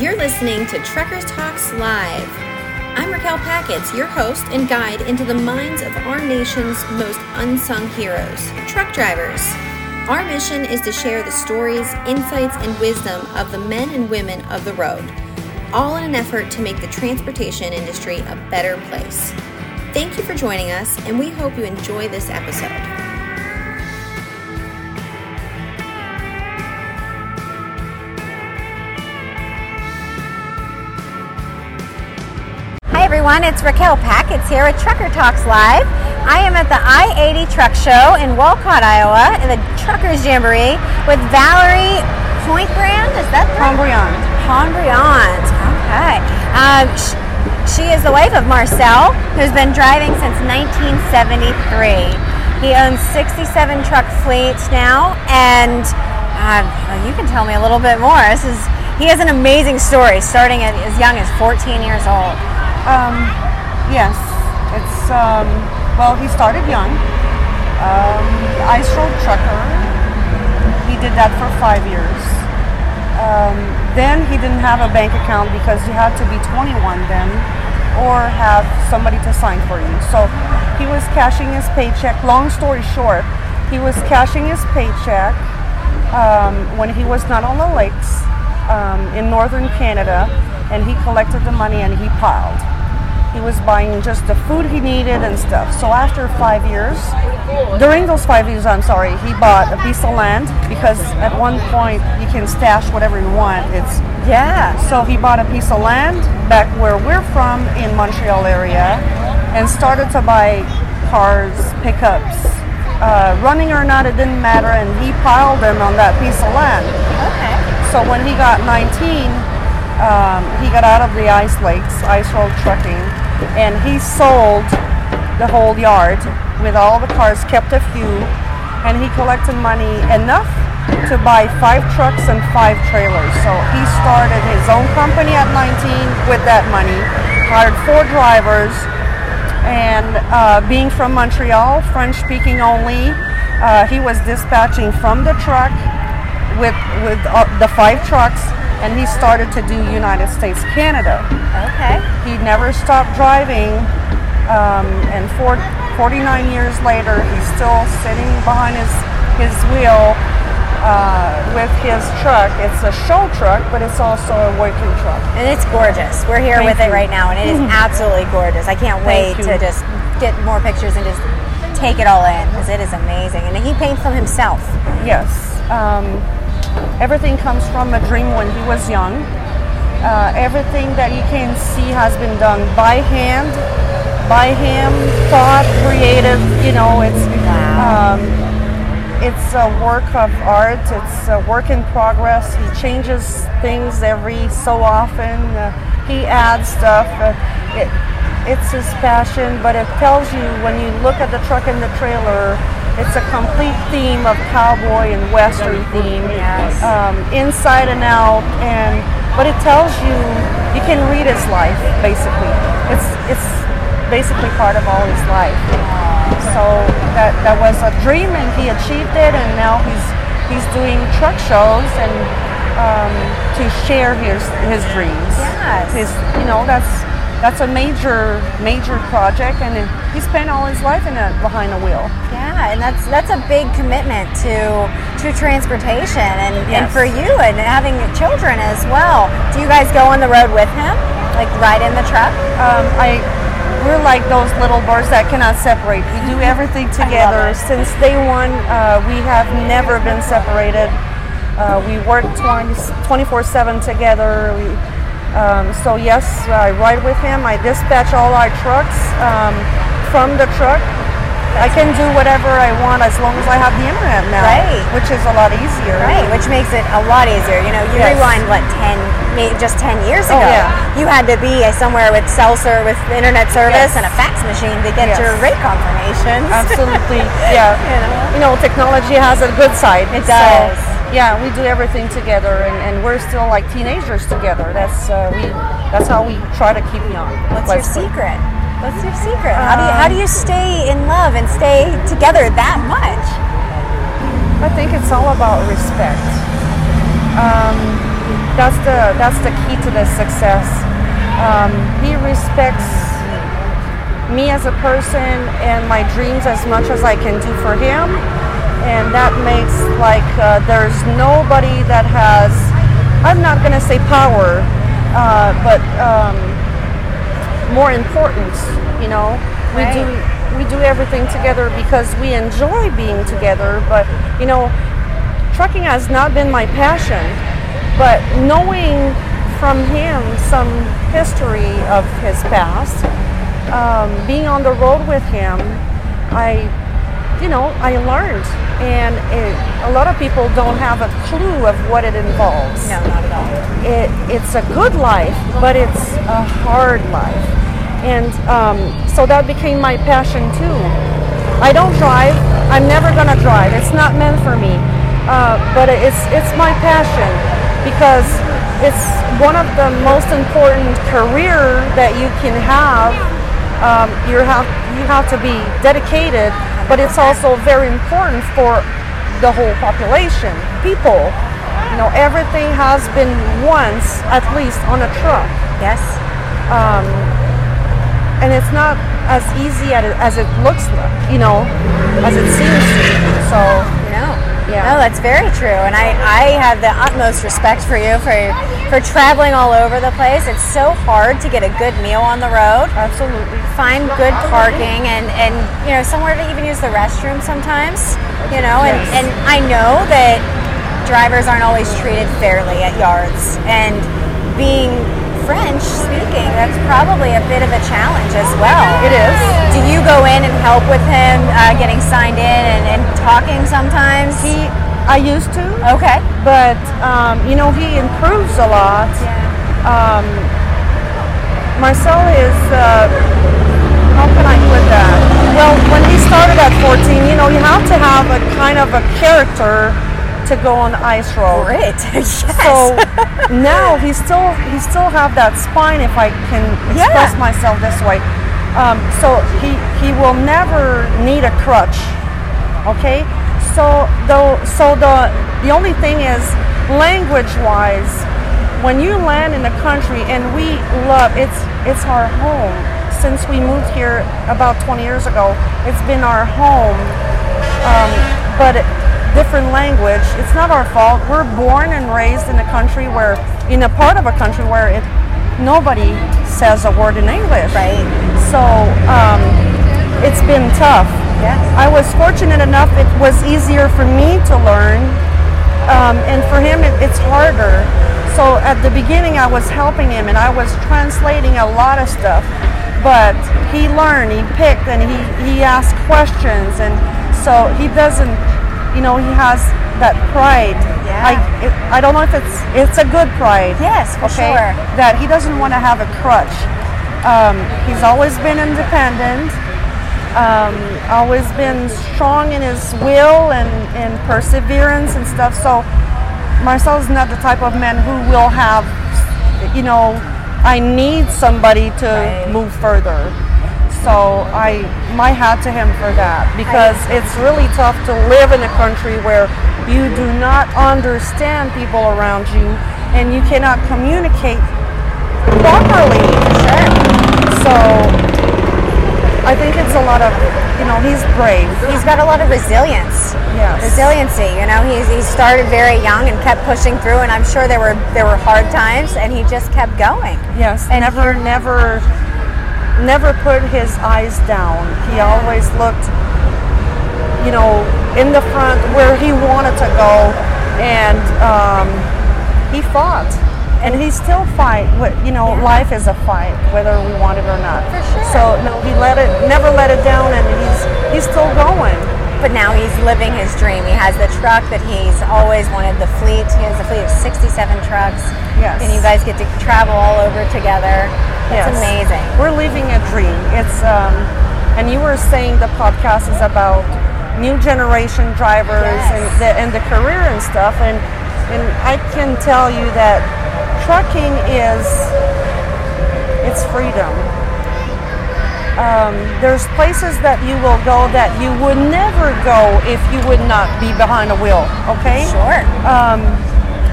You're listening to Truckers Talks Live. I'm Raquel Packets, your host and guide into the minds of our nation's most unsung heroes, truck drivers. Our mission is to share the stories, insights, and wisdom of the men and women of the road, all in an effort to make the transportation industry a better place. Thank you for joining us, and we hope you enjoy this episode. Everyone. It's Raquel Packets here at Trucker Talks Live. I am at the I 80 Truck Show in Walcott, Iowa, in the Truckers Jamboree with Valerie Pontbriand. Is that Pontbriand? Pontbriand. Okay. Um, sh- she is the wife of Marcel, who's been driving since 1973. He owns 67 truck fleets now, and uh, you can tell me a little bit more. This is he has an amazing story, starting at as young as 14 years old. Um, yes, it's um, well. He started young. Um, ice road trucker. He did that for five years. Um, then he didn't have a bank account because you had to be 21 then, or have somebody to sign for you. So he was cashing his paycheck. Long story short, he was cashing his paycheck um, when he was not on the lakes um, in northern Canada, and he collected the money and he piled. He was buying just the food he needed and stuff. So after five years, during those five years, I'm sorry, he bought a piece of land because at one point you can stash whatever you want. It's yeah. So he bought a piece of land back where we're from in Montreal area, and started to buy cars, pickups, uh, running or not, it didn't matter, and he piled them on that piece of land. Okay. So when he got 19, um, he got out of the ice lakes, ice road trucking, and he sold the whole yard with all the cars, kept a few, and he collected money enough to buy five trucks and five trailers. So he started his own company at 19 with that money, hired four drivers, and uh, being from Montreal, French speaking only, uh, he was dispatching from the truck with, with uh, the five trucks and he started to do United States Canada. Okay. He never stopped driving, um, and for, 49 years later, he's still sitting behind his his wheel uh, with his truck. It's a show truck, but it's also a working truck. And it's gorgeous. We're here Thank with you. it right now, and it is absolutely gorgeous. I can't wait to just get more pictures and just take it all in because it is amazing. And he paints them himself. Yes. Um, everything comes from a dream when he was young. Uh, everything that you can see has been done by hand, by him, thought, creative. You know, it's Wow. um, it's a work of art. It's a work in progress. He changes things every so often. Uh, he adds stuff. Uh, it, it's his passion, but it tells you when you look at the truck and the trailer, it's a complete theme of cowboy and western theme, Yes. um, inside and out. And but it tells you you can read his life basically. It's it's basically part of all his life. So that that was a dream, and he achieved it, and now he's he's doing truck shows and um, to share his his dreams. Yes. His you know that's that's a major major project, and he spent all his life in a, behind a wheel. Yeah, and that's that's a big commitment to to transportation and, and for you and having children as well. Do you guys go on the road with him? Like ride in the truck? um, I we're like those little birds that cannot separate. We do everything together. Since day one, uh, we have never been separated. Uh, we work 24 7 together. We, um, so, yes, I ride with him. I dispatch all our trucks um, from the truck. I can do whatever I want as long as I have the internet now, Right. which is a lot easier. Right, which makes it a lot easier. You know, you Yes. rewind what ten, maybe just ten years Oh, ago. yeah. You had to be somewhere with cell service, with internet service, Yes. and a fax machine to get Yes. your rate confirmations. Absolutely, yeah. You know? You know, technology has a good side. It So, does. yeah, we do everything together, and, and we're still like teenagers together. That's uh, we. That's how we try to keep young. What's your secret? What's your secret? how do you how do Um, you stay in love and stay together that much? I think it's all about respect. Um, that's the that's the key to the success. Um, he respects me as a person and my dreams as much as I can do for him, and that makes like uh, there's nobody that has. I'm not gonna say power, uh, but um, more important. You know, we Right. do we do everything together because we enjoy being together. But you know, trucking has not been my passion, but knowing from him some history of his past, um, being on the road with him, I, you know, I learned, and it, a lot of people don't have a clue of what it involves. No, not at all. It, it's a good life, but it's a hard life, and um, so that became my passion too. I don't drive. I'm never gonna drive. It's not meant for me. Uh, but it's it's my passion because it's one of the most important career that you can have. Um, you have you have to be dedicated, but it's also very important for the whole population, people. You know, everything has been once at least on a truck Yes. And it's not as easy as it looks, you know, as it seems to be. So, No. Yeah. No, that's very true. And I, I have the utmost respect for you for for traveling all over the place. It's so hard to get a good meal on the road. absolutely. Find good parking and, and you know, somewhere to even use the restroom sometimes. You know, and, Yes. and I know that drivers aren't always treated fairly at yards. And being French speaking, that's probably a bit of a challenge as well. It is. Do you go in and help with him uh, getting signed in and, and talking sometimes? He, I used to, okay. but um, you know, he improves a lot. Um, Marcel is, uh, how can I put that? Well, when he started at 14, you know, you have to have a kind of a character to go on ice road. Great. yes. So now he still he still have that spine if I can express Yeah. myself this way. Um, so he he will never need a crutch. Okay. So though so the the only thing is language wise, when you land in a country and we love it's it's our home. Since we moved here about 20 years ago, it's been our home um, but it- different language. It's not our fault. We're born and raised in a country where, in a part of a country where it, nobody says a word in English. Right. So um, it's been tough. Yes. I was fortunate enough; it was easier for me to learn, um, and for him, it, it's harder. So at the beginning, I was helping him, and I was translating a lot of stuff. But he learned, he picked, and he he asked questions, and so he doesn't, you know, he has that pride. Yeah. I it, I don't know if it's it's a good pride. Yes, for okay, sure. That he doesn't want to have a crutch. Um, he's always been independent um, always been strong in his will and, and perseverance and stuff. So Marcel is not the type of man who will have, you know, I need somebody to Right. move further. So I, my hat to him for that because it's really tough to live in a country where you do not understand people around you and you cannot communicate properly. Sure. So I think it's a lot of, you know, he's brave. He's got a lot of resilience. Yes. Resiliency, you know, he's, he started very young and kept pushing through, and I'm sure there were there were hard times, and he just kept going. Yes. And never, never, never put his eyes down. He always looked, you know, in the front where he wanted to go, and um, he fought. And he still fight. You know, life is a fight, whether we want it or not. For sure. So no, he let it, never let it down, and he's he's still going. But now he's living his dream. He has the truck that he's always wanted. The fleet. He has a fleet of 67 trucks. Yes. And you guys get to travel all over together. It's Yes. amazing. We're living a dream. It's um, and you were saying the podcast is about new generation drivers Yes. and the and the career and stuff. And and I can tell you that trucking is it's freedom. Um, there's places that you will go that you would never go if you would not be behind a wheel. Okay. Sure. Um,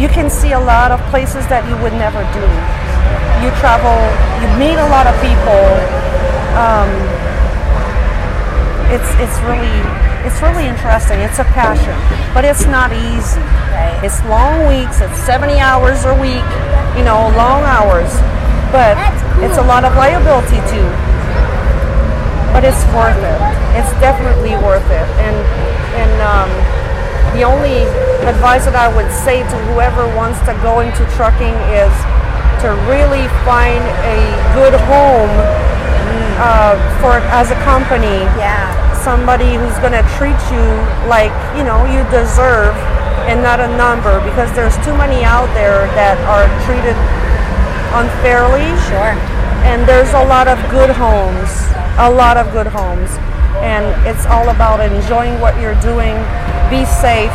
you can see a lot of places that you would never do. You travel, you meet a lot of people. Um, it's it's really it's really interesting. It's a passion, but it's not easy. Right. It's long weeks. It's 70 hours a week. You know, long hours, but cool. it's a lot of liability too. But it's worth it. It's definitely worth it. And and um, the only advice that I would say to whoever wants to go into trucking is to really find a good home uh, for as a company Yeah. somebody who's going to treat you like you know you deserve and not a number because there's too many out there that are treated unfairly Sure. and there's a lot of good homes a lot of good homes and it's all about enjoying what you're doing be safe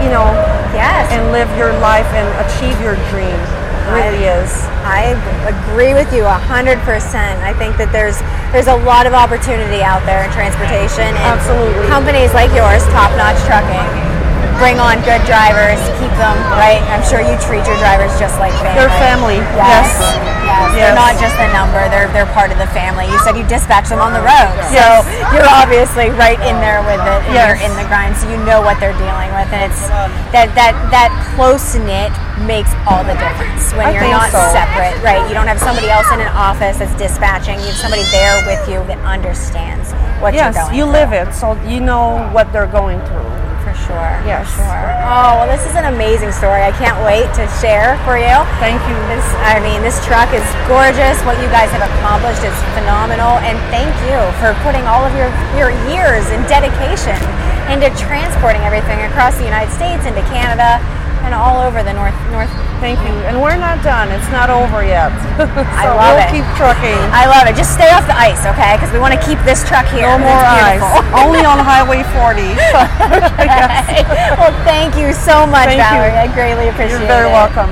you know Yes. and live your life and achieve your dream really is I agree with you a hundred percent. I think that there's there's a lot of opportunity out there in transportation, and Absolutely. companies like yours, Top Notch Trucking, bring on good drivers, keep them right. I'm sure you treat your drivers just like family. They're family, Yes. yes. Yes. They're not just a number. They're they're part of the family. You said you dispatch them on the road, so you're obviously right in there with it. And You're in the grind, so you know what they're dealing with, and it's that that that close knit makes all the difference when I you're not so. separate, right? You don't have somebody else in an office that's dispatching. You have somebody there with you that understands what yes you're going Yes, you through. live it so you know what they're going through sure. Yes. For sure. Oh, well, this is an amazing story. I can't wait to share for you. thank you This, I mean, this truck is gorgeous. What you guys have accomplished is phenomenal, and thank you for putting all of your your years and dedication into transporting everything across the United States, into Canada, and all over the North North. Thank you. And we're not done. It's not over yet. so I love we'll it. keep trucking. I love it. Just stay off the ice, okay? Because we want to keep this truck here. No more ice. Only on Highway 40. Okay. well, thank you so much, Thank you. Valerie. I greatly appreciate it. You're very it. welcome.